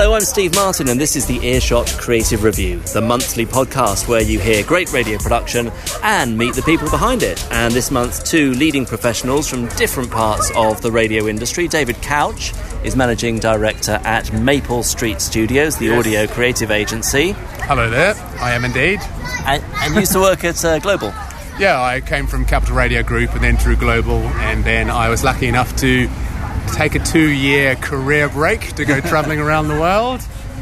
Hello, I'm Steve Martin, and this is the Earshot Creative Review, the monthly podcast where you hear great radio production and meet the people behind it. And this month, two leading professionals from different parts of the radio industry. David Couch is managing director at Maple Street Studios, the Yes. audio creative agency, Hello there, I am indeed. and, and used to work at uh, Global. Yeah, I came from Capital Radio Group and then through Global, and then I was lucky enough to take a two year career break to go travelling around the world,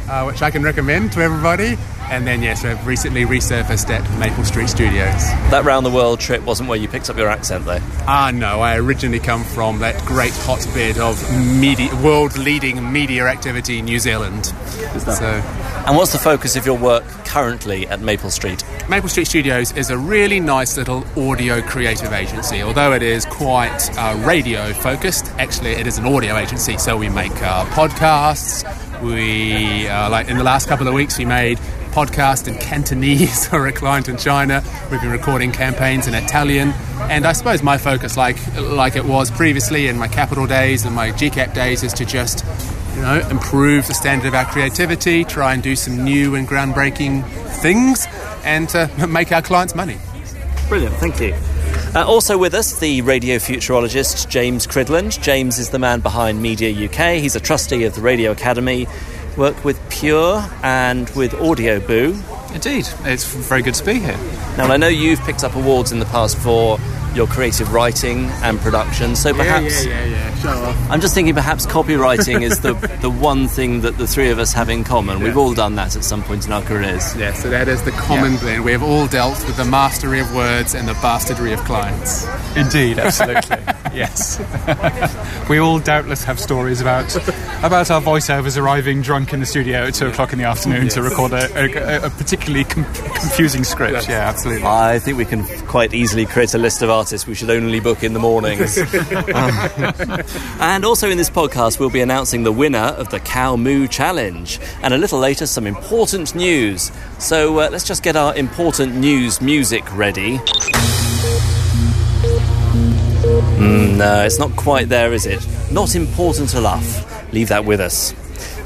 uh, which I can recommend to everybody. And then, yes, I've recently resurfaced at Maple Street Studios. That round the world trip wasn't where you picked up your accent, though. Ah, no, I originally come from that great hotbed of media, world leading media activity, in New Zealand. So, And what's the focus of your work currently at Maple Street? Maple Street Studios is a really nice little audio creative agency. Although it is quite uh, radio focused, actually it is an audio agency. So we make uh, podcasts. We uh, like in the last couple of weeks we made podcast in Cantonese for a client in China. We've been recording campaigns in Italian, and I suppose my focus, like like it was previously in my capital days and my GCAP days, is to just you know, improve the standard of our creativity, try and do some new and groundbreaking things, and to make our clients money. Brilliant, thank you. Uh, also with us, the radio futurologist James Cridland. James is the man behind Media UK. He's a trustee of the Radio Academy, worked with Pure and with Audio Boo. Indeed, it's very good to be here. Now, I know you've picked up awards in the past for your creative writing and production, so perhaps yeah, yeah. Show off. I'm just thinking perhaps copywriting is the, the one thing that the three of us have in common. We've all done that at some point in our careers. Yeah, so that is the common Yeah. blend. We have all dealt with the mastery of words and the bastardry of clients. Indeed, absolutely. yes. we all doubtless have stories about about our voiceovers arriving drunk in the studio at two o'clock in the afternoon to record a, a, a particularly com- confusing script. Yes. Yeah, absolutely. I think we can quite easily create a list of artists we should only book in the mornings. Um, and also in this podcast, we'll be announcing the winner of the Cow Moo Challenge. And a little later, some important news. So uh, let's just get our important news music ready. Mm, no, it's not quite there, is it? Not important enough. Leave that with us.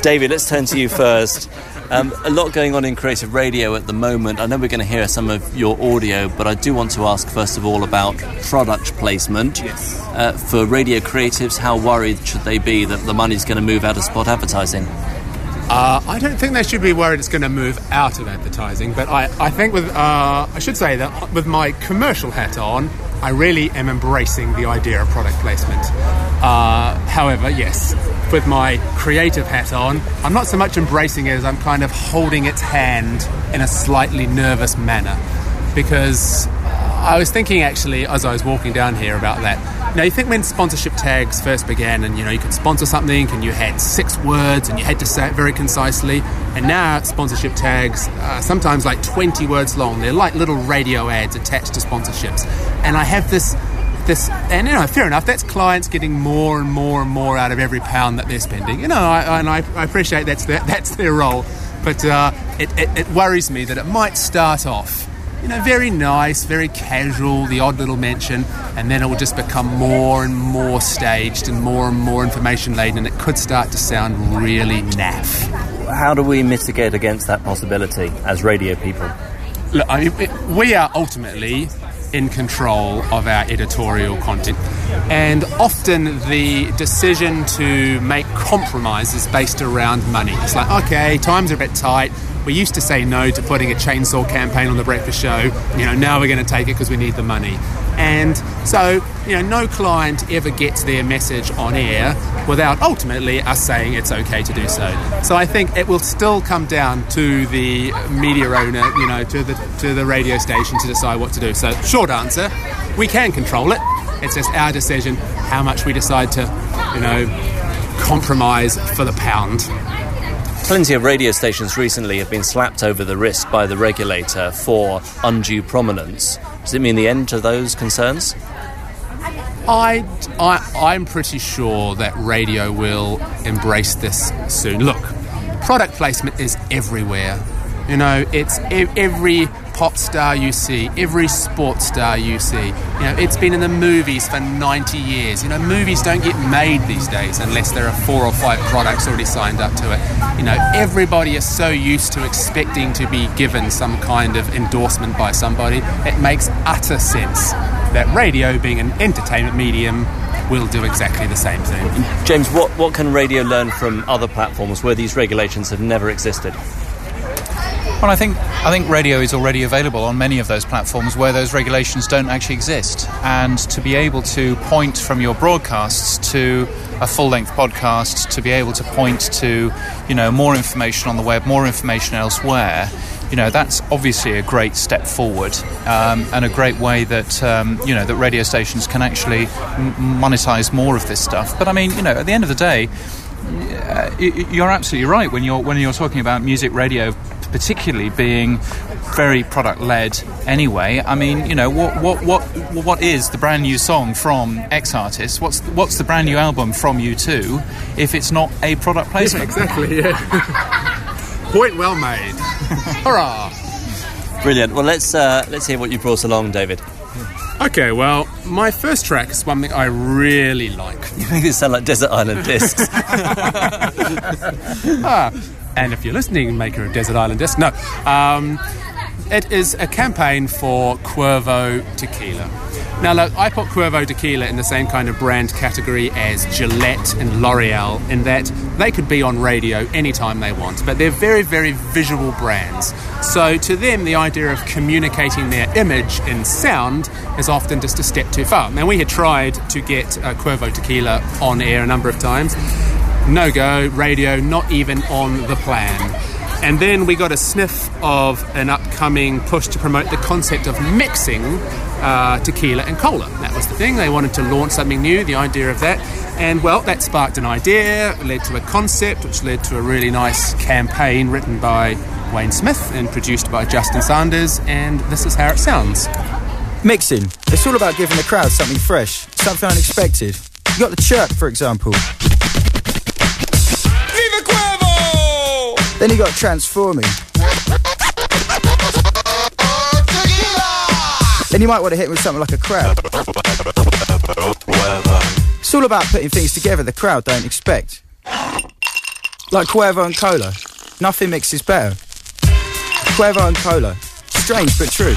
David, let's turn to you first. Um, a lot going on in creative radio at the moment. I know we're going to hear some of your audio, but I do want to ask first of all about product placement. Yes. Uh, for radio creatives, how worried should they be that the money's going to move out of spot advertising? Uh, I don't think they should be worried it's going to move out of advertising, but I, I think with, uh, I should say that with my commercial hat on, I really am embracing the idea of product placement. Uh, however, yes, with my creative hat on, I'm not so much embracing it as I'm kind of holding its hand in a slightly nervous manner. Because I was thinking actually as I was walking down here about that. Now you think when sponsorship tags first began, and you know you could sponsor something, and you had six words, and you had to say it very concisely, and now sponsorship tags are sometimes like 20 words long. They're like little radio ads attached to sponsorships, and I have this. This, and you know, fair enough. That's clients getting more and more and more out of every pound that they're spending. You know, I, and I, I appreciate that's their, that's their role, but uh, it, it, it worries me that it might start off you know, very nice, very casual, the odd little mention, and then it will just become more and more staged and more and more information laden, and it could start to sound really naff. How do we mitigate against that possibility as radio people? Look, I mean, it- we are ultimately in control of our editorial content, and often the decision to make compromises based around money. It's like, okay, times are a bit tight. We used to say no to putting a chainsaw campaign on the breakfast show. You know, now we're going to take it because we need the money. And so, you know, no client ever gets their message on air without ultimately us saying it's okay to do so. So I think it will still come down to the media owner, you know, to the to the radio station to decide what to do. So short answer, we can control it. It's just our decision how much we decide to, you know, compromise for the pound. Plenty of radio stations recently have been slapped over the wrist by the regulator for undue prominence. Does it mean the end to those concerns? I, I, I'm pretty sure that radio will embrace this soon. Look, product placement is everywhere. You know, it's e- every pop star you see, every sports star you see. You know, it's been in the movies for 90 years. You know, movies don't get made these days unless there are four or five products already signed up to it. You know, everybody is so used to expecting to be given some kind of endorsement by somebody. It makes utter sense that radio, being an entertainment medium, will do exactly the same thing. James, what, what can radio learn from other platforms where these regulations have never existed? Well, I think I think radio is already available on many of those platforms where those regulations don't actually exist, and to be able to point from your broadcasts to a full-length podcast, to be able to point to you know more information on the web, more information elsewhere, you know that's obviously a great step forward um, and a great way that um, you know that radio stations can actually m- monetize more of this stuff. But I mean, you know, at the end of the day, uh, you're absolutely right when you're when you're talking about music radio particularly being very product led anyway. I mean, you know, what what what what is the brand new song from X artist? What's what's the brand new album from U2 if it's not a product placement? Yeah, exactly. Yeah. Point well made. Hurrah! Brilliant. Well, let's uh, let's hear what you brought along, David. Okay, well, my first track is one thing I really like. You make it sound like Desert Island Discs. ah, and if you're listening, maker of Desert Island Disc, no. Um, it is a campaign for Cuervo Tequila. Now, look, I put Cuervo Tequila in the same kind of brand category as Gillette and L'Oreal, in that they could be on radio anytime they want, but they're very, very visual brands. So, to them, the idea of communicating their image in sound is often just a step too far. Now, we had tried to get uh, Cuervo Tequila on air a number of times. No go, radio, not even on the plan. And then we got a sniff of an upcoming push to promote the concept of mixing uh, tequila and cola. That was the thing. They wanted to launch something new, the idea of that. And well, that sparked an idea, led to a concept, which led to a really nice campaign written by Wayne Smith and produced by Justin Sanders. And this is how it sounds. Mixing. It's all about giving the crowd something fresh, something unexpected. You got the chirp, for example. Then you got transforming. Then you might want to hit with something like a crowd. It's all about putting things together the crowd don't expect. Like Cuervo and Cola. Nothing mixes better. Cuervo and Cola. Strange but true.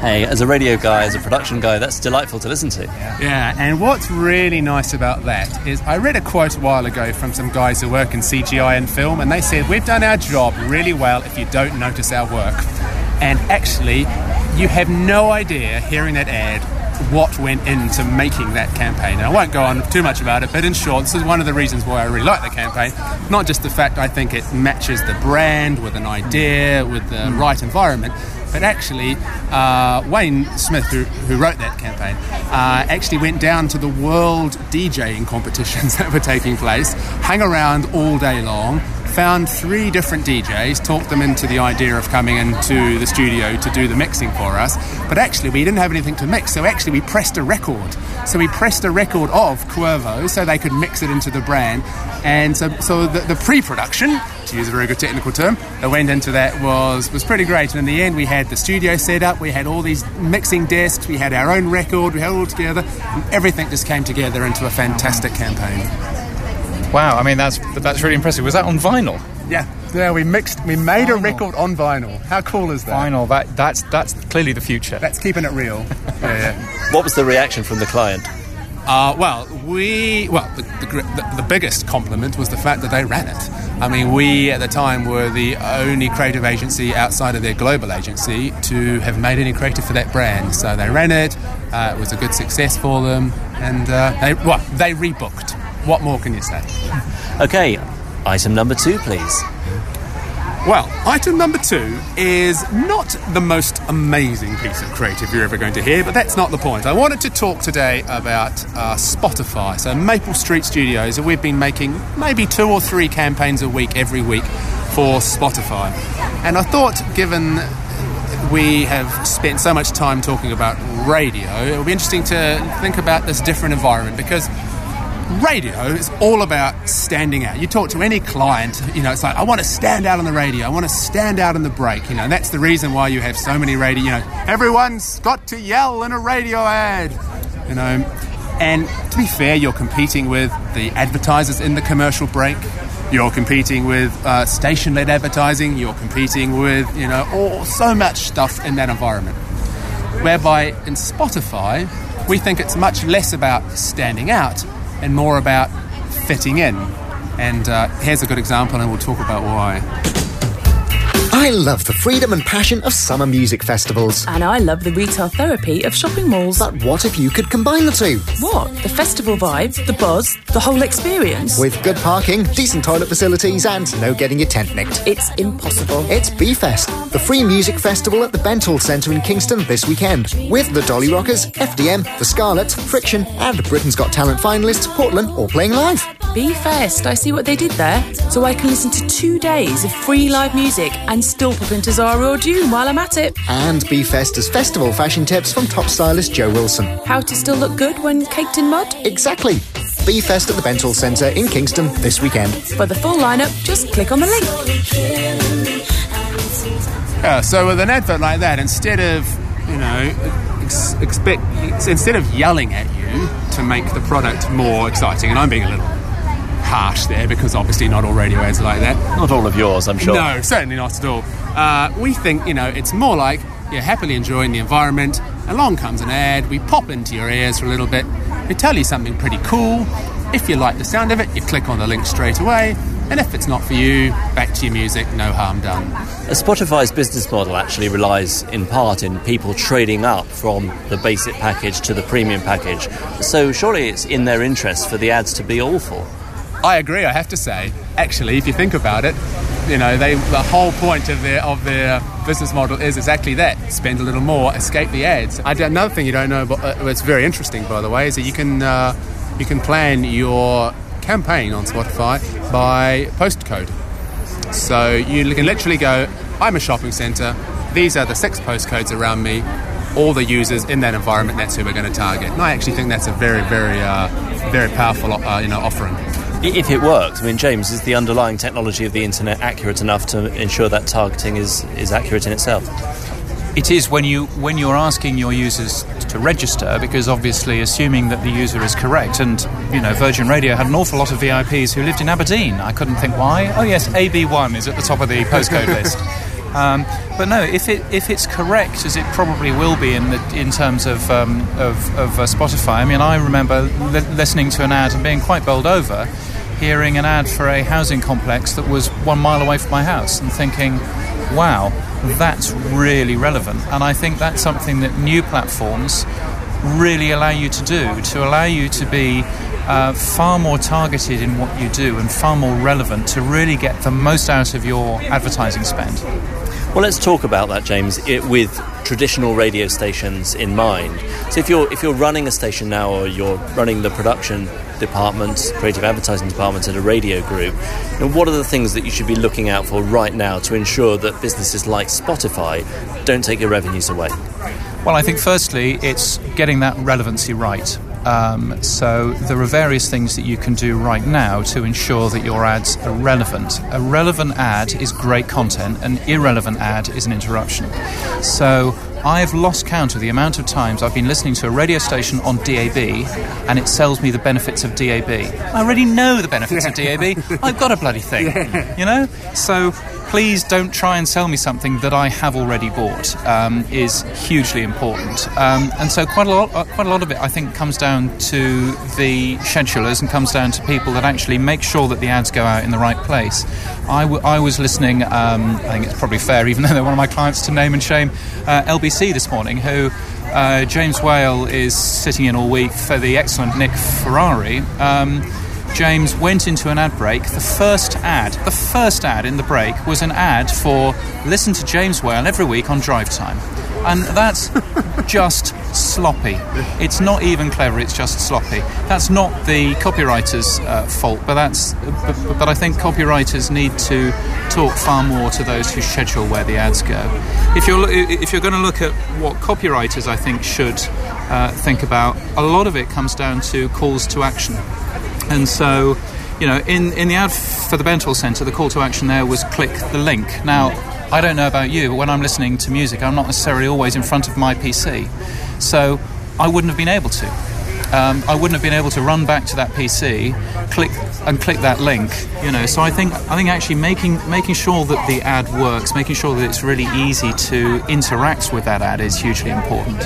Hey, as a radio guy, as a production guy, that's delightful to listen to. Yeah, and what's really nice about that is I read a quote a while ago from some guys who work in CGI and film, and they said, We've done our job really well if you don't notice our work. And actually, you have no idea hearing that ad what went into making that campaign. And I won't go on too much about it, but in short, this is one of the reasons why I really like the campaign. Not just the fact I think it matches the brand with an idea, with the hmm. right environment, but actually, uh, Wayne Smith, who, who, wrote that campaign, uh, actually went down to the world DJing competitions that were taking place, hung around all day long, found three different DJs, talked them into the idea of coming into the studio to do the mixing for us. But actually, we didn't have anything to mix, so actually, we pressed a record. So we pressed a record of Cuervo so they could mix it into the brand. And so, so the, the pre production, to use a very good technical term, that went into that was, was pretty great. And in the end, we had the studio set up, we had all these mixing desks, we had our own record, we had it all together, and everything just came together into a fantastic campaign. Wow, I mean that's that's really impressive. Was that on vinyl? Yeah, yeah. We mixed, we made vinyl. a record on vinyl. How cool is that? Vinyl. That that's that's clearly the future. That's keeping it real. yeah, yeah. What was the reaction from the client? Uh, well, we well the, the, the, biggest compliment was the fact that they ran it. I mean, we at the time were the only creative agency outside of their global agency to have made any creative for that brand. So they ran it. Uh, it was a good success for them, and uh, they well they rebooked. What more can you say? Okay, item number two, please. Well, item number two is not the most amazing piece of creative you're ever going to hear, but that's not the point. I wanted to talk today about uh, Spotify. So, Maple Street Studios, we've been making maybe two or three campaigns a week every week for Spotify. And I thought, given we have spent so much time talking about radio, it would be interesting to think about this different environment because radio is all about standing out. You talk to any client, you know, it's like, I want to stand out on the radio, I want to stand out on the break, you know, and that's the reason why you have so many radio, you know, everyone's got to yell in a radio ad, you know. And to be fair, you're competing with the advertisers in the commercial break. You're competing with uh, station-led advertising. You're competing with, you know, all so much stuff in that environment. Whereby in Spotify, we think it's much less about standing out and more about fitting in. And uh, here's a good example, and we'll talk about why. I love the freedom and passion of summer music festivals. And I love the retail therapy of shopping malls. But what if you could combine the two? What? The festival vibes, the buzz, the whole experience? With good parking, decent toilet facilities, and no getting your tent nicked. It's impossible. It's B-Fest, the free music festival at the Bentall Centre in Kingston this weekend. With the Dolly Rockers, FDM, the Scarlets, Friction, and Britain's Got Talent finalists, Portland, all playing live. B-Fest, I see what they did there. So I can listen to two days of free live music and still pop into Zara or June while I'm at it. And B-Fest as festival fashion tips from top stylist Joe Wilson. How to still look good when caked in mud? Exactly. B-Fest at the Bentall Centre in Kingston this weekend. For the full lineup, just click on the link. Yeah, so with an advert like that, instead of, you know, ex- expect instead of yelling at you to make the product more exciting, and I'm being a little harsh there because obviously not all radio ads are like that. Not all of yours, I'm sure. No, certainly not at all. Uh, we think, you know, it's more like you're happily enjoying the environment. Along comes an ad, we pop into your ears for a little bit, we tell you something pretty cool. If you like the sound of it, you click on the link straight away. And if it's not for you, back to your music, no harm done. Spotify's business model actually relies in part in people trading up from the basic package to the premium package. So surely it's in their interest for the ads to be awful. I agree. I have to say, actually, if you think about it, you know, they the whole point of their of their business model is exactly that: spend a little more, escape the ads. I, another thing you don't know, but uh, it's very interesting, by the way, is that you can uh, you can plan your campaign on Spotify by postcode. So you can literally go, I'm a shopping centre. These are the six postcodes around me. All the users in that environment. That's who we're going to target. And I actually think that's a very, very, uh, very powerful, uh, you know, offering. If it works, I mean, James, is the underlying technology of the internet accurate enough to ensure that targeting is, is accurate in itself? It is when you when you're asking your users to register, because obviously assuming that the user is correct, and you know Virgin Radio had an awful lot of VIPs who lived in Aberdeen. I couldn't think why. Oh yes, AB1 is at the top of the postcode list. Um, but no, if it if it's correct, as it probably will be in the, in terms of um, of, of uh, Spotify. I mean, I remember li- listening to an ad and being quite bowled over, hearing an ad for a housing complex that was one mile away from my house, and thinking, "Wow, that's really relevant." And I think that's something that new platforms really allow you to do to allow you to be uh, far more targeted in what you do and far more relevant to really get the most out of your advertising spend. Well, let's talk about that, James, it, with traditional radio stations in mind. So, if you're if you're running a station now, or you're running the production department, creative advertising department at a radio group, what are the things that you should be looking out for right now to ensure that businesses like Spotify don't take your revenues away? Well, I think firstly, it's getting that relevancy right. Um, so there are various things that you can do right now to ensure that your ads are relevant. A relevant ad is great content, an irrelevant ad is an interruption. So I've lost count of the amount of times I've been listening to a radio station on DAB and it sells me the benefits of DAB. I already know the benefits of DAB. I've got a bloody thing, you know? So please don't try and sell me something that I have already bought. Um, is hugely important, um, and so quite a lot, uh, quite a lot of it, I think, comes down to the schedulers and comes down to people that actually make sure that the ads go out in the right place. I, w- I was listening. Um, I think it's probably fair, even though they're one of my clients, to name and shame uh, LBC this morning, who. Uh, James Whale is sitting in all week for the excellent Nick Ferrari. Um, James went into an ad break. The first ad, the first ad in the break was an ad for listen to James Whale every week on drive time. And that's just sloppy. It's not even clever, it's just sloppy. That's not the copywriter's uh, fault, but that's but, but I think copywriters need to talk far more to those who schedule where the ads go. If you're if you're going to look at what copywriters I think should uh, think about, a lot of it comes down to calls to action. And so, you know, in, in the ad for the Bentall Centre, the call to action there was click the link. Now, I don't know about you, but when I'm listening to music, I'm not necessarily always in front of my PC. So I wouldn't have been able to. Um, I wouldn't have been able to run back to that PC, click and click that link. You know, so I think I think actually making making sure that the ad works, making sure that it's really easy to interact with that ad is hugely important.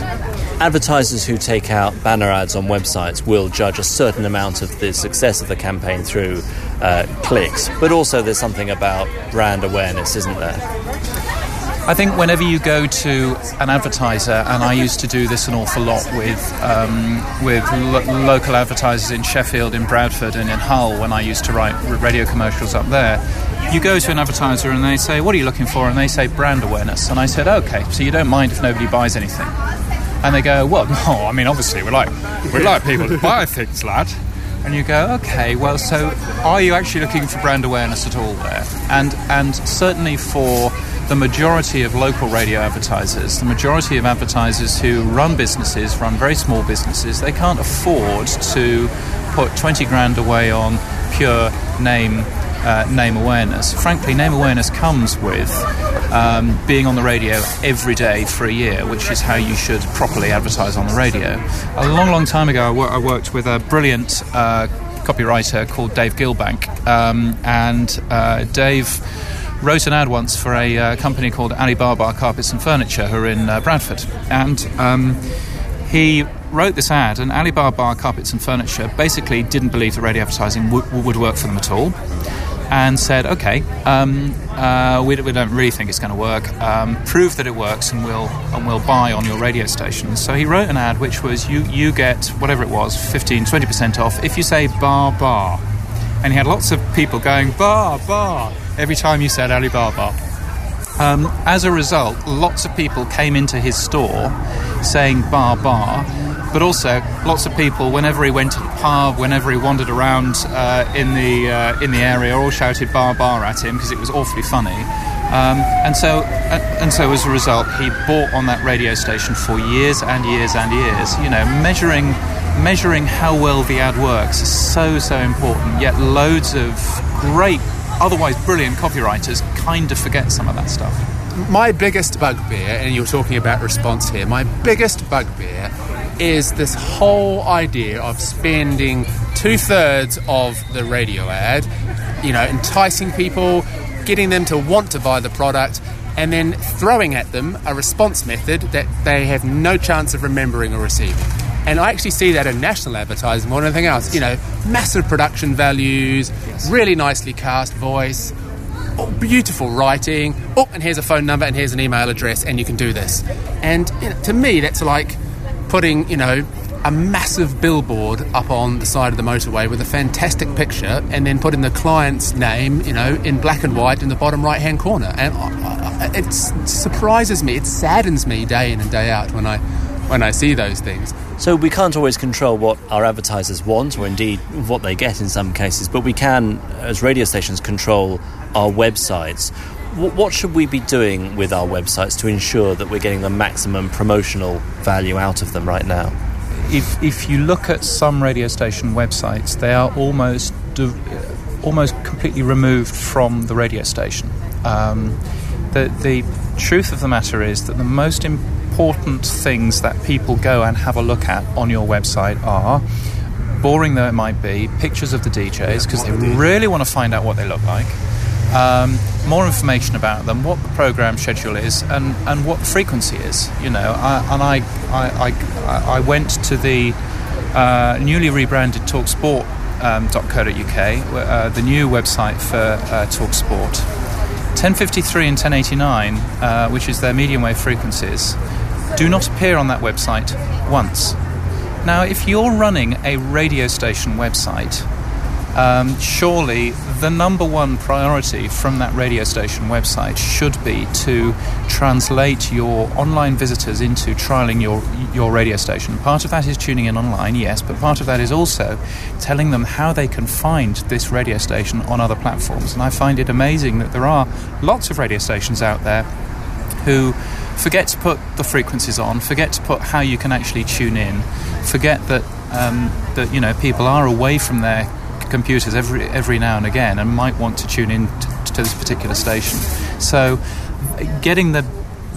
Advertisers who take out banner ads on websites will judge a certain amount of the success of the campaign through uh, clicks, but also there's something about brand awareness, isn't there? I think whenever you go to an advertiser, and I used to do this an awful lot with um, with lo- local advertisers in Sheffield, in Bradford, and in Hull when I used to write radio commercials up there. You go to an advertiser and they say, "What are you looking for?" And they say, "Brand awareness." And I said, "Okay, so you don't mind if nobody buys anything?" And they go, "Well, no. I mean, obviously, we like we like people to buy things, lad." and you go, okay, well, so are you actually looking for brand awareness at all there? And and certainly for the majority of local radio advertisers, the majority of advertisers who run businesses, run very small businesses, they can't afford to put 20 grand away on pure name uh, name awareness. Frankly, name awareness comes with um, being on the radio every day for a year, which is how you should properly advertise on the radio. A long, long time ago, I, wor- I worked with a brilliant uh, copywriter called Dave Gilbank, um, and uh, Dave wrote an ad once for a uh, company called Alibaba Carpets and Furniture, who are in uh, Bradford, and um, he wrote this ad, and Alibaba Carpets and Furniture basically didn't believe that radio advertising w- would work for them at all. And said, okay, um, uh, we, we, don't really think it's going to work. Um, prove that it works, and we'll and we'll buy on your radio station. So he wrote an ad which was, you you get whatever it was, 15, 20 percent off if you say bar bar, and he had lots of people going bar bar every time you said Alibaba. Um, as a result, lots of people came into his store saying bar bar, but also lots of people, whenever he went to the pub, whenever he wandered around uh, in the uh, in the area, all shouted bar bar at him because it was awfully funny. Um, and so, and so as a result, he bought on that radio station for years and years and years. You know, measuring measuring how well the ad works is so so important. Yet loads of great otherwise brilliant copywriters kind of forget some of that stuff. My biggest bugbear, and you're talking about response here, my biggest bugbear is this whole idea of spending two thirds of the radio ad, you know, enticing people, getting them to want to buy the product, and then throwing at them a response method that they have no chance of remembering or receiving. And I actually see that in national advertising more than anything else. You know, massive production values, yes. really nicely cast voice, oh, beautiful writing. Oh, and here's a phone number and here's an email address, and you can do this. And you know, to me, that's like putting, you know, a massive billboard up on the side of the motorway with a fantastic picture, and then putting the client's name, you know, in black and white in the bottom right hand corner. And it surprises me, it saddens me day in and day out when I when I see those things. So we can't always control what our advertisers want, or indeed what they get in some cases, but we can, as radio stations, control our websites. What should we be doing with our websites to ensure that we're getting the maximum promotional value out of them right now? If, if you look at some radio station websites, they are almost almost completely removed from the radio station. Um, the, the truth of the matter is that the most important important things that people go and have a look at on your website are boring though it might be, pictures of the DJs because they really want to find out what they look like. Um, more information about them, what the program schedule is, and, and what the frequency is. You know, I, and I, I, I, I, went to the uh, newly rebranded TalkSport.co.uk, um, uh, the new website for uh, TalkSport. 1053 and 1089, uh, which is their medium wave frequencies, do not appear on that website once. Now, if you're running a radio station website, um, surely the number one priority from that radio station website should be to translate your online visitors into trialing your your radio station. Part of that is tuning in online, yes, but part of that is also telling them how they can find this radio station on other platforms. And I find it amazing that there are lots of radio stations out there who forget to put the frequencies on, forget to put how you can actually tune in, forget that um, that you know people are away from their computers every every now and again and might want to tune in to, to this particular station. So, getting the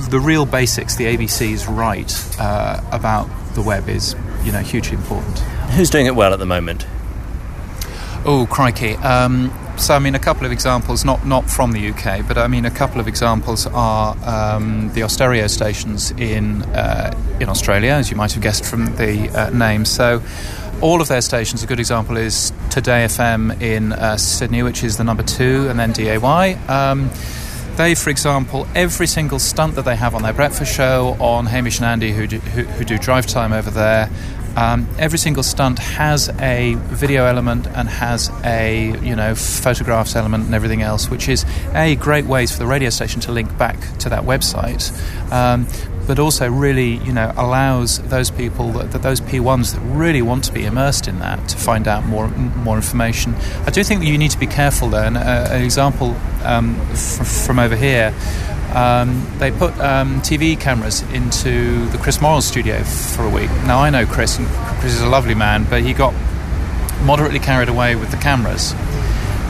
the real basics, the ABCs right uh, about the web is you know hugely important. Who's doing it well at the moment? Oh, crikey. Um, so, I mean, a couple of examples, not, not from the UK, but I mean, a couple of examples are um, the Austereo stations in, uh, in Australia, as you might have guessed from the uh, name. So, all of their stations, a good example is 2Day FM in uh, Sydney, which is the number two, and then DAY. Um, they, for example, every single stunt that they have on their breakfast show, on Hamish and Andy, who do, who, who do drive time over there, um, every single stunt has a video element and has a you know photographs element and everything else, which is a great ways for the radio station to link back to that website. Um, but also really, you know, allows those people that, that, those P1s that really want to be immersed in that to find out more more information. I do think that you need to be careful there. And uh, an example um, f- from over here um, they put um, TV cameras into the Chris Moyles studio for a week. Now I know Chris, and Chris is a lovely man, but he got moderately carried away with the cameras.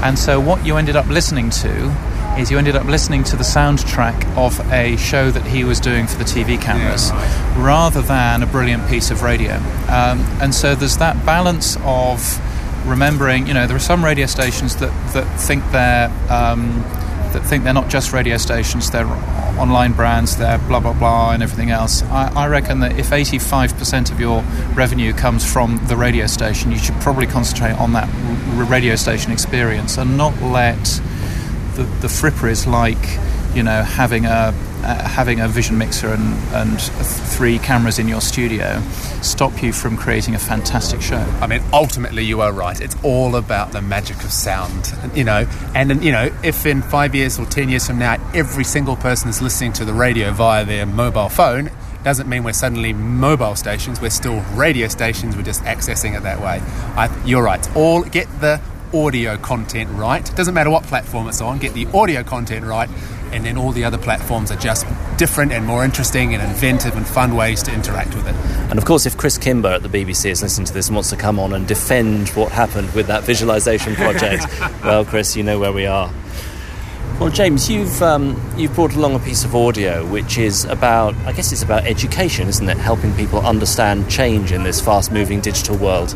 And so what you ended up listening to is you ended up listening to the soundtrack of a show that he was doing for the TV cameras yeah, right. rather than a brilliant piece of radio. Um, and so there's that balance of remembering, you know, there are some radio stations that, that think they're. Um, that think they're not just radio stations, they're online brands, they're blah blah blah and everything else. I, I reckon that if 85% of your revenue comes from the radio station, you should probably concentrate on that r- radio station experience and not let the, the fripperies like you know having a uh, having a vision mixer and, and three cameras in your studio stop you from creating a fantastic show. I mean, ultimately, you are right. It's all about the magic of sound, you know. And you know, if in five years or ten years from now, every single person is listening to the radio via their mobile phone, doesn't mean we're suddenly mobile stations. We're still radio stations. We're just accessing it that way. I, you're right. All get the audio content right. Doesn't matter what platform it's on. Get the audio content right, and then all the other platforms are just different and more interesting and inventive and fun ways to interact with it. And of course, if Chris Kimber at the BBC is listening to this and wants to come on and defend what happened with that visualization project, well, Chris, you know where we are. Well, James, you've um, you've brought along a piece of audio which is about, I guess, it's about education, isn't it? Helping people understand change in this fast-moving digital world.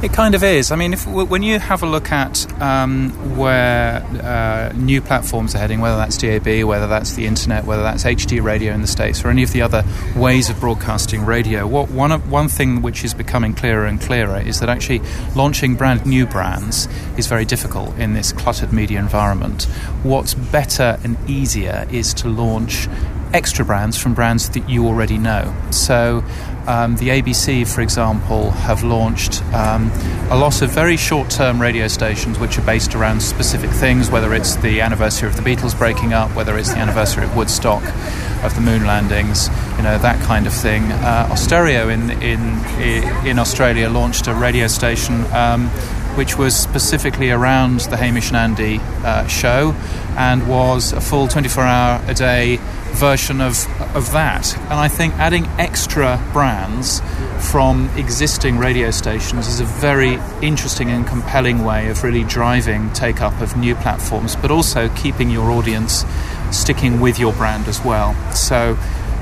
It kind of is. I mean, if, when you have a look at um, where uh, new platforms are heading, whether that's DAB, whether that's the internet, whether that's HD radio in the States, or any of the other ways of broadcasting radio, what, one, one thing which is becoming clearer and clearer is that actually launching brand new brands is very difficult in this cluttered media environment. What's better and easier is to launch extra brands from brands that you already know. So um, the ABC, for example, have launched um, a lot of very short term radio stations which are based around specific things, whether it's the anniversary of the Beatles breaking up, whether it's the anniversary of Woodstock, of the moon landings, you know, that kind of thing. Uh, Austereo in, in, in Australia launched a radio station. Um, which was specifically around the Hamish and Andy uh, show and was a full 24 hour a day version of, of that. And I think adding extra brands from existing radio stations is a very interesting and compelling way of really driving take up of new platforms, but also keeping your audience sticking with your brand as well. So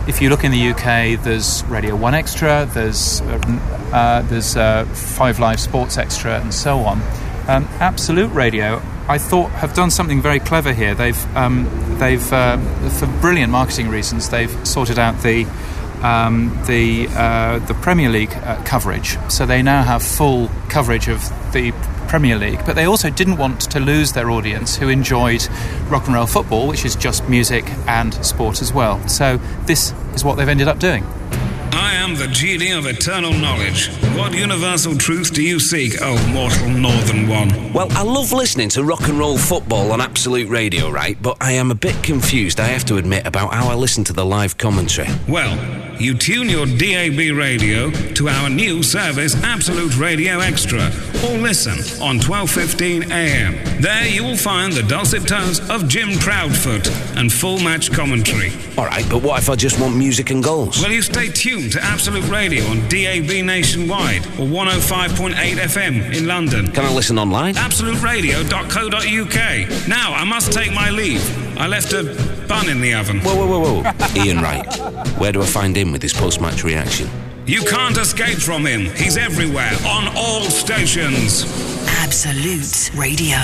if you look in the UK, there's Radio 1Xtra, there's, uh, uh, there's uh, 5 Live Sports Extra, and so on. Um, Absolute Radio I thought have done something very clever here. They've um, they've uh, for brilliant marketing reasons they've sorted out the um, the uh, the Premier League uh, coverage. So they now have full coverage of the Premier League, but they also didn't want to lose their audience who enjoyed rock and roll football, which is just music and sport as well. So this is what they've ended up doing. The genie of eternal knowledge. What universal truth do you seek, oh mortal northern one? Well, I love listening to rock and roll football on Absolute Radio, right? But I am a bit confused, I have to admit, about how I listen to the live commentary. Well, you tune your DAB radio to our new service, Absolute Radio Extra, or listen on 12:15 a.m. There you will find the dulcet tones of Jim Proudfoot and full match commentary. All right, but what if I just want music and goals? Will you stay tuned to Absolute Radio on DAB nationwide or 105.8 FM in London? Can I listen online? AbsoluteRadio.co.uk. Now I must take my leave. I left a bun in the oven. Whoa, whoa, whoa, whoa. Ian Wright. Where do I find him with his post match reaction? You can't escape from him. He's everywhere on all stations. Absolute Radio.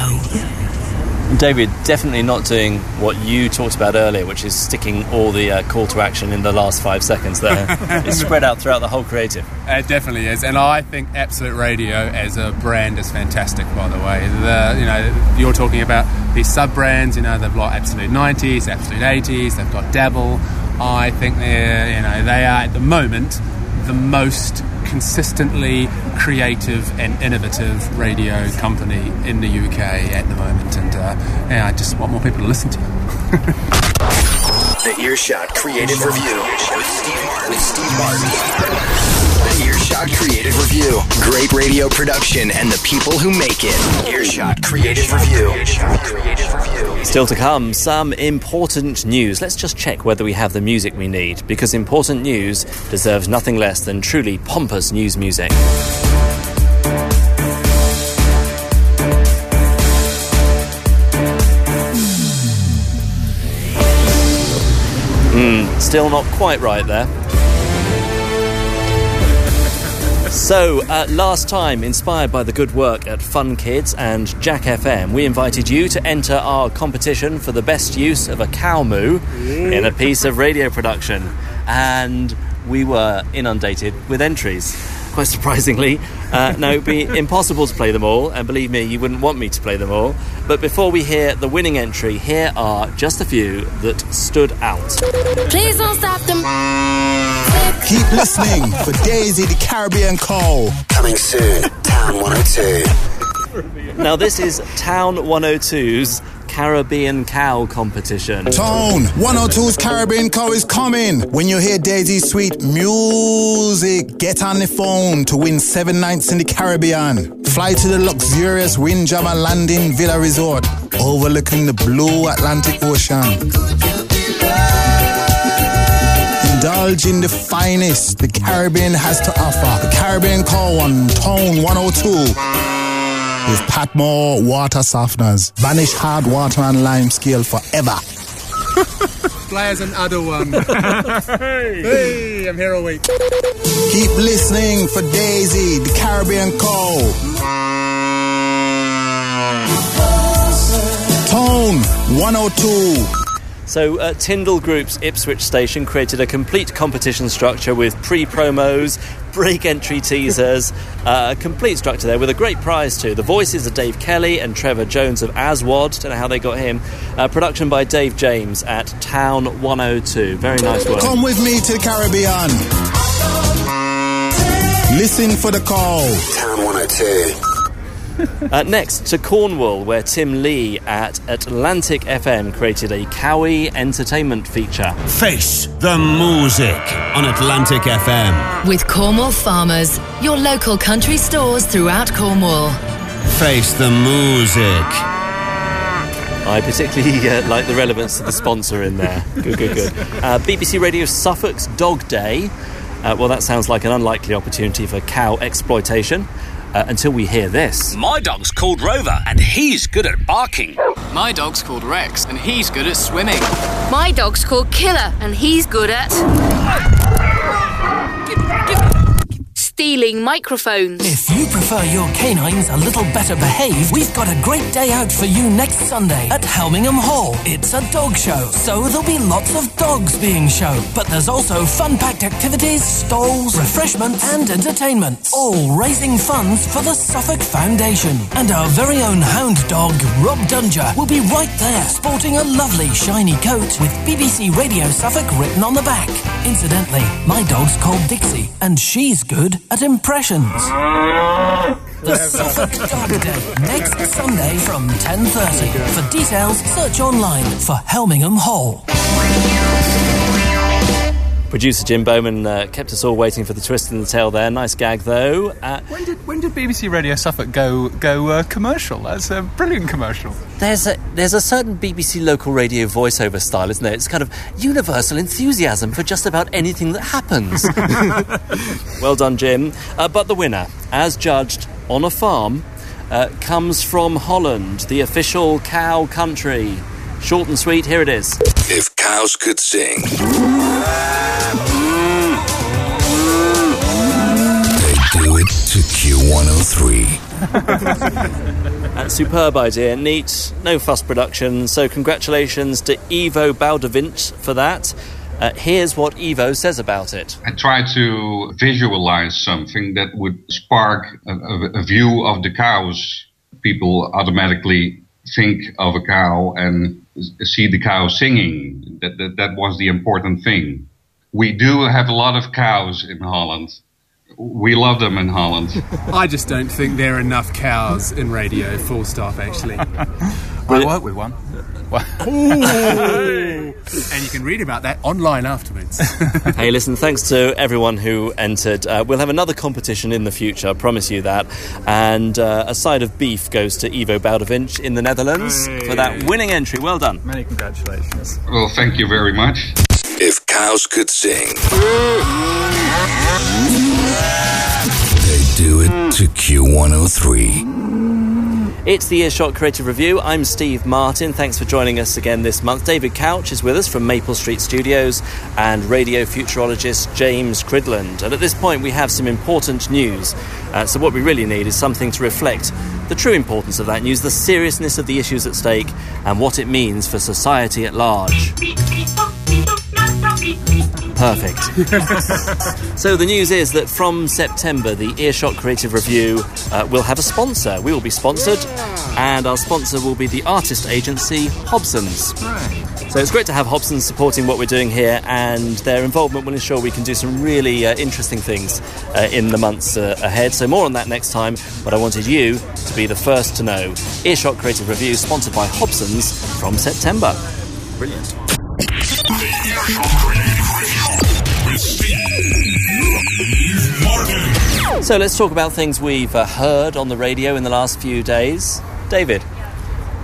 David, definitely not doing what you talked about earlier, which is sticking all the uh, call to action in the last five seconds there. it's spread out throughout the whole creative. It definitely is, and I think Absolute Radio as a brand is fantastic. By the way, the you know you're talking about these sub brands. You know they've got Absolute 90s, Absolute 80s. They've got Dabbl. I think they're you know they are at the moment the most consistently creative and innovative radio company in the UK at the moment, and uh, I just want more people to listen to. The Earshot Creative Review with Steve Martin. With Steve Martin. The Earshot Creative Review. Great radio production and the people who make it. Earshot Creative Review. Still to come, some important news. Let's just check whether we have the music we need, because important news deserves nothing less than truly pompous news music. Still not quite right there. So, uh, last time, inspired by the good work at Fun Kids and Jack FM, we invited you to enter our competition for the best use of a cow moo in a piece of radio production. And we were inundated with entries. Quite surprisingly. Uh, now, it would be impossible to play them all, and believe me, you wouldn't want me to play them all. But before we hear the winning entry, here are just a few that stood out. Please don't stop them. Keep listening for Daisy the Caribbean Call. Coming soon, Town 102. Now, this is Town 102's Caribbean Cow competition. Town 102's Caribbean Cow is coming. When you hear Daisy's sweet music, get on the phone to win seven nights in the Caribbean. Fly to the luxurious Windjammer Landing Villa Resort, overlooking the blue Atlantic Ocean. Indulge in the finest the Caribbean has to offer. The Caribbean Call on Town 102 with Patmore water softeners. Vanish hard water and lime scale forever. Players and other one. hey, I'm here all week. Keep listening for Daisy, the Caribbean Call. Town 102. So, uh, Tindle Group's Ipswich station created a complete competition structure with pre promos, break entry teasers, uh, a complete structure there with a great prize too. The voices of Dave Kelly and Trevor Jones of Aswad, don't know how they got him. Uh, production by Dave James at Town 102. Very nice work. Come with me to the Caribbean. Listen for the call. Town 102. Uh, next to Cornwall, where Tim Lee at Atlantic FM created a Cowie entertainment feature. Face the music on Atlantic FM. With Cornwall Farmers, your local country stores throughout Cornwall. Face the music. I particularly uh, like the relevance of the sponsor in there. Good, good, good. Uh, BBC Radio Suffolk's Dog Day. Uh, well, that sounds like an unlikely opportunity for cow exploitation. Uh, until we hear this. My dog's called Rover, and he's good at barking. My dog's called Rex, and he's good at swimming. My dog's called Killer, and he's good at. Stealing microphones. If you prefer your canines a little better behaved, we've got a great day out for you next Sunday at Helmingham Hall. It's a dog show, so there'll be lots of dogs being shown. But there's also fun packed activities, stalls, refreshments, and entertainment. All raising funds for the Suffolk Foundation. And our very own hound dog, Rob Dunger, will be right there, sporting a lovely shiny coat with BBC Radio Suffolk written on the back. Incidentally, my dog's called Dixie, and she's good at impressions. The Suffolk Dog Day, next Sunday from 10.30. For details, search online for Helmingham Hall. Producer Jim Bowman uh, kept us all waiting for the twist in the tail there. Nice gag, though. Uh, when did when did BBC Radio Suffolk go go uh, commercial? That's a brilliant commercial. There's a there's a certain BBC local radio voiceover style, isn't there? It's kind of universal enthusiasm for just about anything that happens. well done, Jim. Uh, but the winner, as judged on a farm, uh, comes from Holland, the official cow country. Short and sweet, here it is. If cows could sing, they do it to Q103. Uh, superb idea, neat, no fuss production. So, congratulations to Ivo Baldovint for that. Uh, here's what Ivo says about it. I tried to visualize something that would spark a, a, a view of the cows. People automatically think of a cow and see the cow singing. That, that, that was the important thing. We do have a lot of cows in Holland. We love them in Holland. I just don't think there are enough cows in radio, full stop, actually. I work with one. and you can read about that online afterwards. hey, listen, thanks to everyone who entered. Uh, we'll have another competition in the future, I promise you that. And uh, a side of beef goes to Ivo Baldovint in the Netherlands Hey. for that winning entry. Well done. Many congratulations. Well, thank you very much. If cows could sing, they do it to Q103. It's the Earshot Creative Review. I'm Steve Martin. Thanks for joining us again this month. David Couch is with us from Maple Street Studios and radio futurologist James Cridland. And at this point, we have some important news. Uh, so, what we really need is something to reflect the true importance of that news, the seriousness of the issues at stake, and what it means for society at large. Perfect. so the news is that from September, the Earshot Creative Review uh, will have a sponsor. We will be sponsored, and our sponsor will be the artist agency Hobson's. So it's great to have Hobson's supporting what we're doing here, and their involvement will ensure we can do some really uh, interesting things uh, in the months uh, ahead. So more on that next time. But I wanted you to be the first to know. Earshot Creative Review, sponsored by Hobson's from September. Brilliant. So let's talk about things we've uh, heard on the radio in the last few days. David.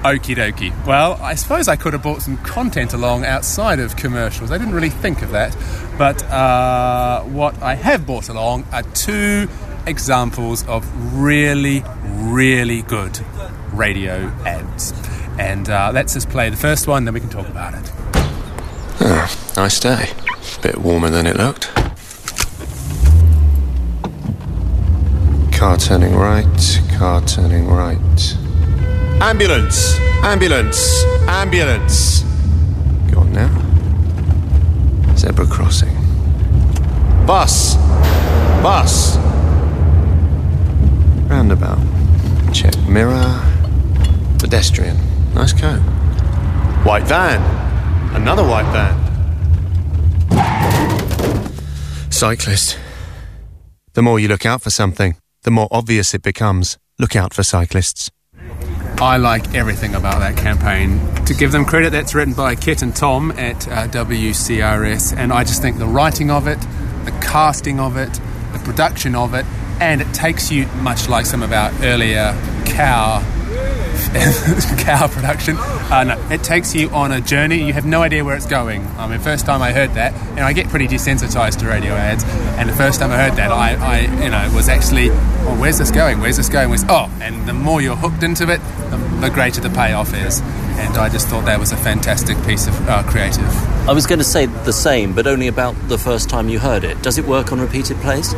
Okie dokie. Well, I suppose I could have brought some content along outside of commercials. I didn't really think of that. But uh, what I have brought along are two examples of really, really good radio ads. And uh, let's just play the first one, then we can talk about it. Oh, nice day. Bit warmer than it looked. Car turning right, car turning right. Ambulance! Ambulance! Ambulance! Go on now. Zebra crossing. Bus! Bus! Roundabout. Check mirror. Pedestrian. Nice coat. White van! Another white van. Cyclist. The more you look out for something, the more obvious it becomes. Look out for cyclists. I like everything about that campaign. To give them credit, that's written by Kit and Tom at uh, WCRS, and I just think the writing of it, the casting of it, the production of it, and it takes you much like some of our earlier cow cow production. Uh, it takes you on a journey. You have no idea where it's going. I mean, first time I heard that, and I get pretty desensitized to radio ads. And the first time I heard that, I, I you know, was actually, well, where's this going? Where's this going? Where's, oh, and the more you're hooked into it, the, the greater the payoff is. And I just thought that was a fantastic piece of uh, creative. I was going to say the same, but only about the first time you heard it. Does it work on repeated plays?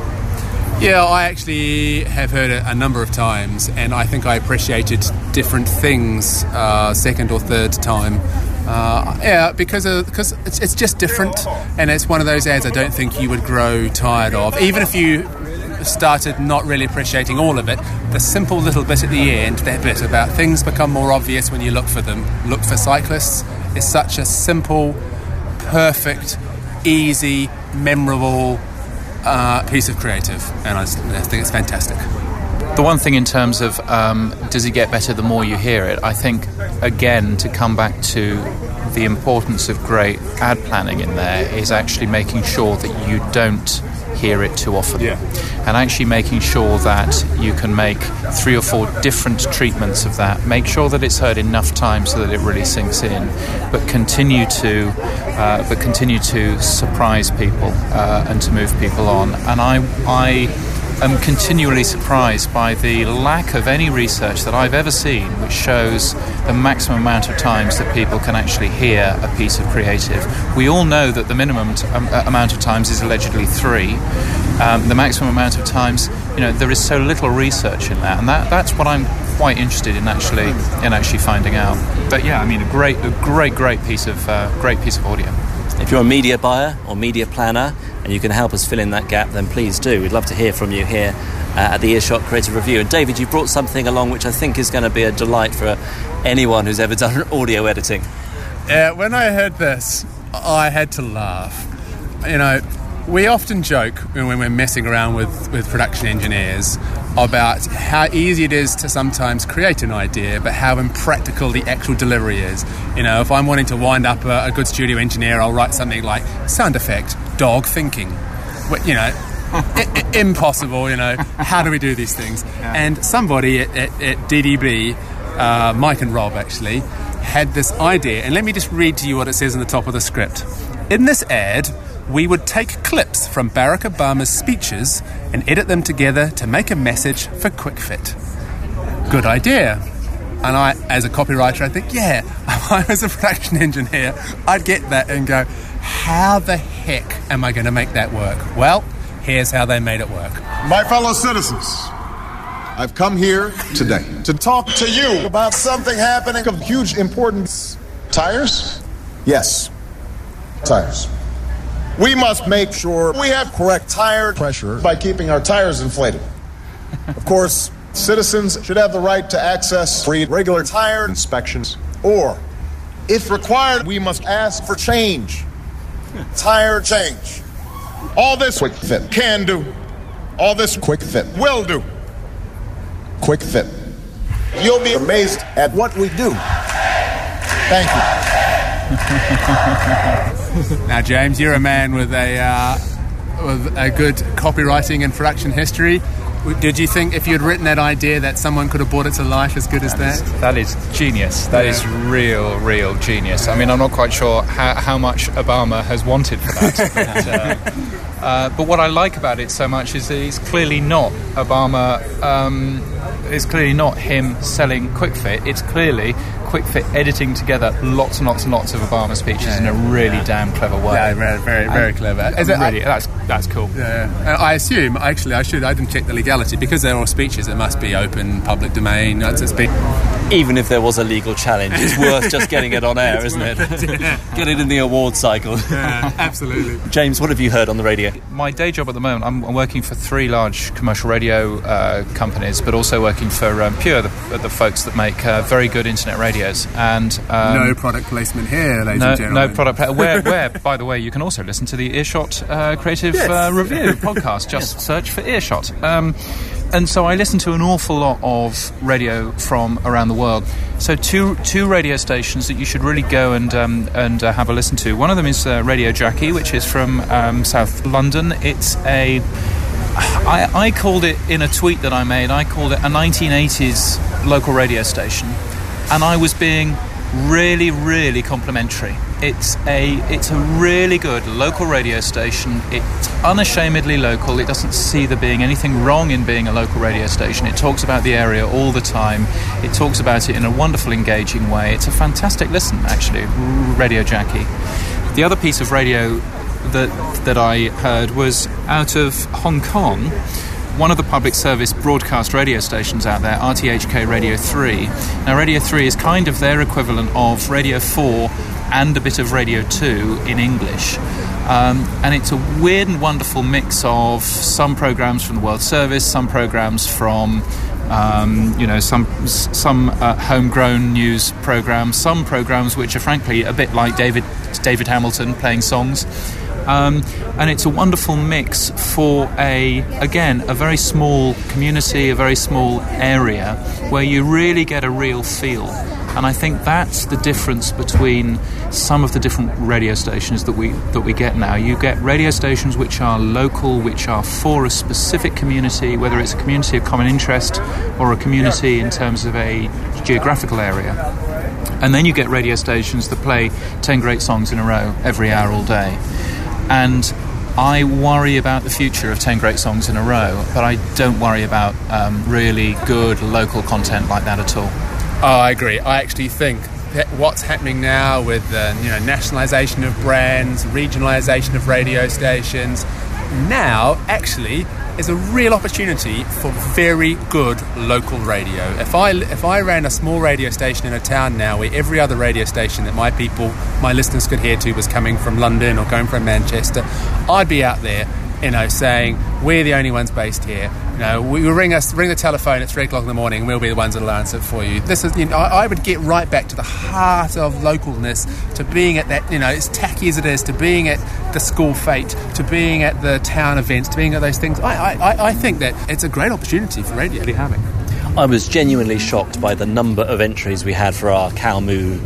Yeah, I actually have heard it a number of times, and I think I appreciated different things uh, second or third time. Uh, yeah, because of, because it's, it's just different, and it's one of those ads I don't think you would grow tired of, even if you started not really appreciating all of it. The simple little bit at the end, that bit about things become more obvious when you look for them. Look for cyclists is such a simple, perfect, easy, memorable uh, piece of creative, and I, I think it's fantastic. the one thing in terms of um, does it get better the more you hear it, I think, again, to come back to the importance of great ad planning in there is actually making sure that you don't hear it too often. Yeah. And actually making sure that you can make three or four different treatments of that. Make sure that it's heard enough times so that it really sinks in, but continue to, uh, but continue to surprise people uh, and to move people on. And I, I am continually surprised by the lack of any research that I've ever seen which shows the maximum amount of times that people can actually hear a piece of creative. We all know that the minimum t- um, amount of times is allegedly three. Um, the maximum amount of times, you know, there is so little research in that, and that, that's what I'm quite interested in actually in actually finding out. But yeah, I mean, a great, a great, great piece of uh, great piece of audio. If you're a media buyer or media planner and you can help us fill in that gap, then please do. We'd love to hear from you here uh, at the Earshot Creative Review. And David, you brought something along which I think is going to be a delight for anyone who's ever done audio editing. Yeah, when I heard this, I had to laugh. You know, we often joke when we're messing around with, with production engineers about how easy it is to sometimes create an idea, but how impractical the actual delivery is. You know, if I'm wanting to wind up a, a good studio engineer, I'll write something like sound effect, dog thinking. You know, i- i- impossible, you know. How do we do these things? And somebody at, at, at DDB, uh, Mike and Rob actually, had this idea. And let me just read to you what it says in the top of the script. In this ad, we would take clips from Barack Obama's speeches and edit them together to make a message for Kwik Fit. Good idea. And I, as a copywriter, I think, yeah, if I was a production engineer, I'd get that and go, how the heck am I going to make that work? Well, here's how they made it work. My fellow citizens, I've come here today to talk to you about something happening of huge importance. Tires? Yes, tires. We must make sure we have correct tire pressure by keeping our tires inflated. Of course, citizens should have the right to access free regular tire inspections, or, if required, we must ask for change. Tire change. All this Kwik Fit can do. All this Kwik Fit will do. Kwik Fit. You'll be amazed at what we do. Thank you. Now, James, you're a man with a uh, with a good copywriting and production history. Did you think if you'd written that idea that someone could have brought it to life as good as that? That is genius. That is real, real genius. I mean, I'm not quite sure how, how much Obama has wanted for that. but, uh, uh, but what I like about it so much is that it's clearly not Obama. Um, it's clearly not him selling Kwik Fit. It's clearly Kwik Fit editing together lots and lots and lots of Obama speeches in a really damn clever way. Yeah, very, very, very clever. Is it- really, that's that's cool. Yeah, Uh, I assume actually I should I didn't check the legality because they're all speeches. It must be open public domain. That's it's been Even if there was a legal challenge, it's worth just getting it on air, isn't it? Get it in the award cycle. Yeah, absolutely. James, what have you heard on the radio? My day job at the moment, I'm, I'm working for three large commercial radio uh, companies, but also working for um, Pure, the, the folks that make uh, very good internet radios. And um, no product placement here, ladies no, and gentlemen. no product. pla- Where, where, by the way, you can also listen to the Earshot uh, Creative Yes. uh, Review podcast. Just search for Earshot. Um, and so I listen to an awful lot of radio from around the world. So two two radio stations that you should really go and um, and uh, have a listen to. One of them is uh, Radio Jackie, which is from um, South London. It's a I, I called it in a tweet that I made. I called it a 1980s local radio station, and I was being really, really complimentary. It's a it's a really good local radio station. It's unashamedly local. It doesn't see there being anything wrong in being a local radio station. It talks about the area all the time. It talks about it in a wonderful, engaging way. It's a fantastic listen, actually. Radio Jackie. The other piece of radio that that I heard was out of Hong Kong. One of the public service broadcast radio stations out there, RTHK Radio 3. Now, Radio 3 is kind of their equivalent of Radio 4 and a bit of Radio 2 in English. Um, and it's a weird and wonderful mix of some programs from the World Service, some programs from um, you know some some uh, homegrown news programs, some programs which are frankly a bit like David David Hamilton playing songs. Um, and it's a wonderful mix for a, again, a very small community, a very small area where you really get a real feel. And I think that's the difference between some of the different radio stations that we that we get now. You get radio stations which are local, which are for a specific community, whether it's a community of common interest or a community in terms of a geographical area. And then you get radio stations that play 10 great songs in a row every hour all day. And I worry about the future of 10 great songs in a row, but I don't worry about um, really good local content like that at all. Oh, I agree. I actually think what's happening now with the you know nationalisation of brands, regionalisation of radio stations, now actually is a real opportunity for very good local radio. If I if I ran a small radio station in a town now where every other radio station that my people, my listeners could hear to was coming from London or going from Manchester, I'd be out there you know, saying we're the only ones based here. You know, we will ring us, ring the telephone at three o'clock in the morning, and we'll be the ones that'll answer it for you. This is, you know, I, I, would get right back to the heart of localness, to being at that, you know, as tacky as it is, to being at the school fete, to being at the town events, to being at those things. I, I, I think that it's a great opportunity for radio be having. I was genuinely shocked by the number of entries we had for our Cow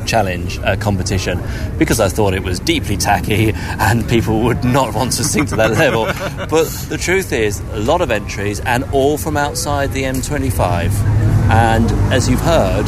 Challenge uh, competition because I thought it was deeply tacky and people would not want to sing to that level. But the truth is, a lot of entries and all from outside the M25. And as you've heard,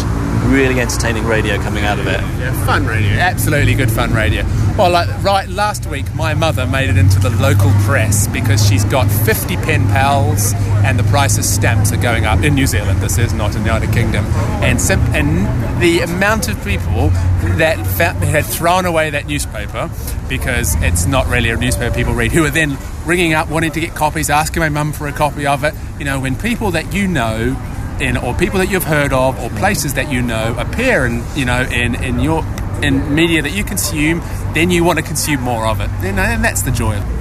really entertaining radio coming out of it. Yeah, fun radio, absolutely good fun radio. Well, like, right last week, my mother made it into the local press because she's got 50 pen pals, and the price of stamps are going up in New Zealand. This is not in the United Kingdom, and and the amount of people that had thrown away that newspaper because it's not really a newspaper people read, who are then ringing up wanting to get copies, asking my mum for a copy of it. You know, when people that you know in or people that you've heard of or places that you know appear in you know in in your in media that you consume then you want to consume more of it. And that's the joy of it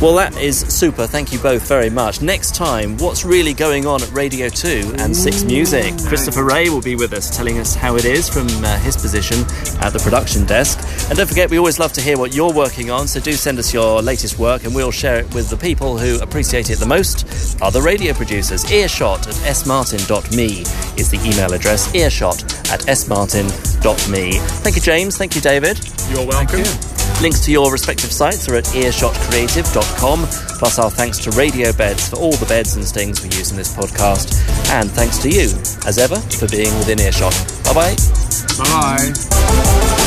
well, that is super. Thank you both very much. Next time, what's really going on at Radio 2 and 6 Music? Christopher Ray will be with us telling us how it is from uh, his position at the production desk. And don't forget, we always love to hear what you're working on, so do send us your latest work and we'll share it with the people who appreciate it the most, other radio producers. Earshot at smartin.me is the email address, earshot at smartin.me. Thank you, James. Thank you, David. You're welcome. Links to your respective sites are at earshotcreative.com. Plus, our thanks to Radio Beds for all the beds and stings we use in this podcast. And thanks to you, as ever, for being within earshot. Bye bye. Bye bye.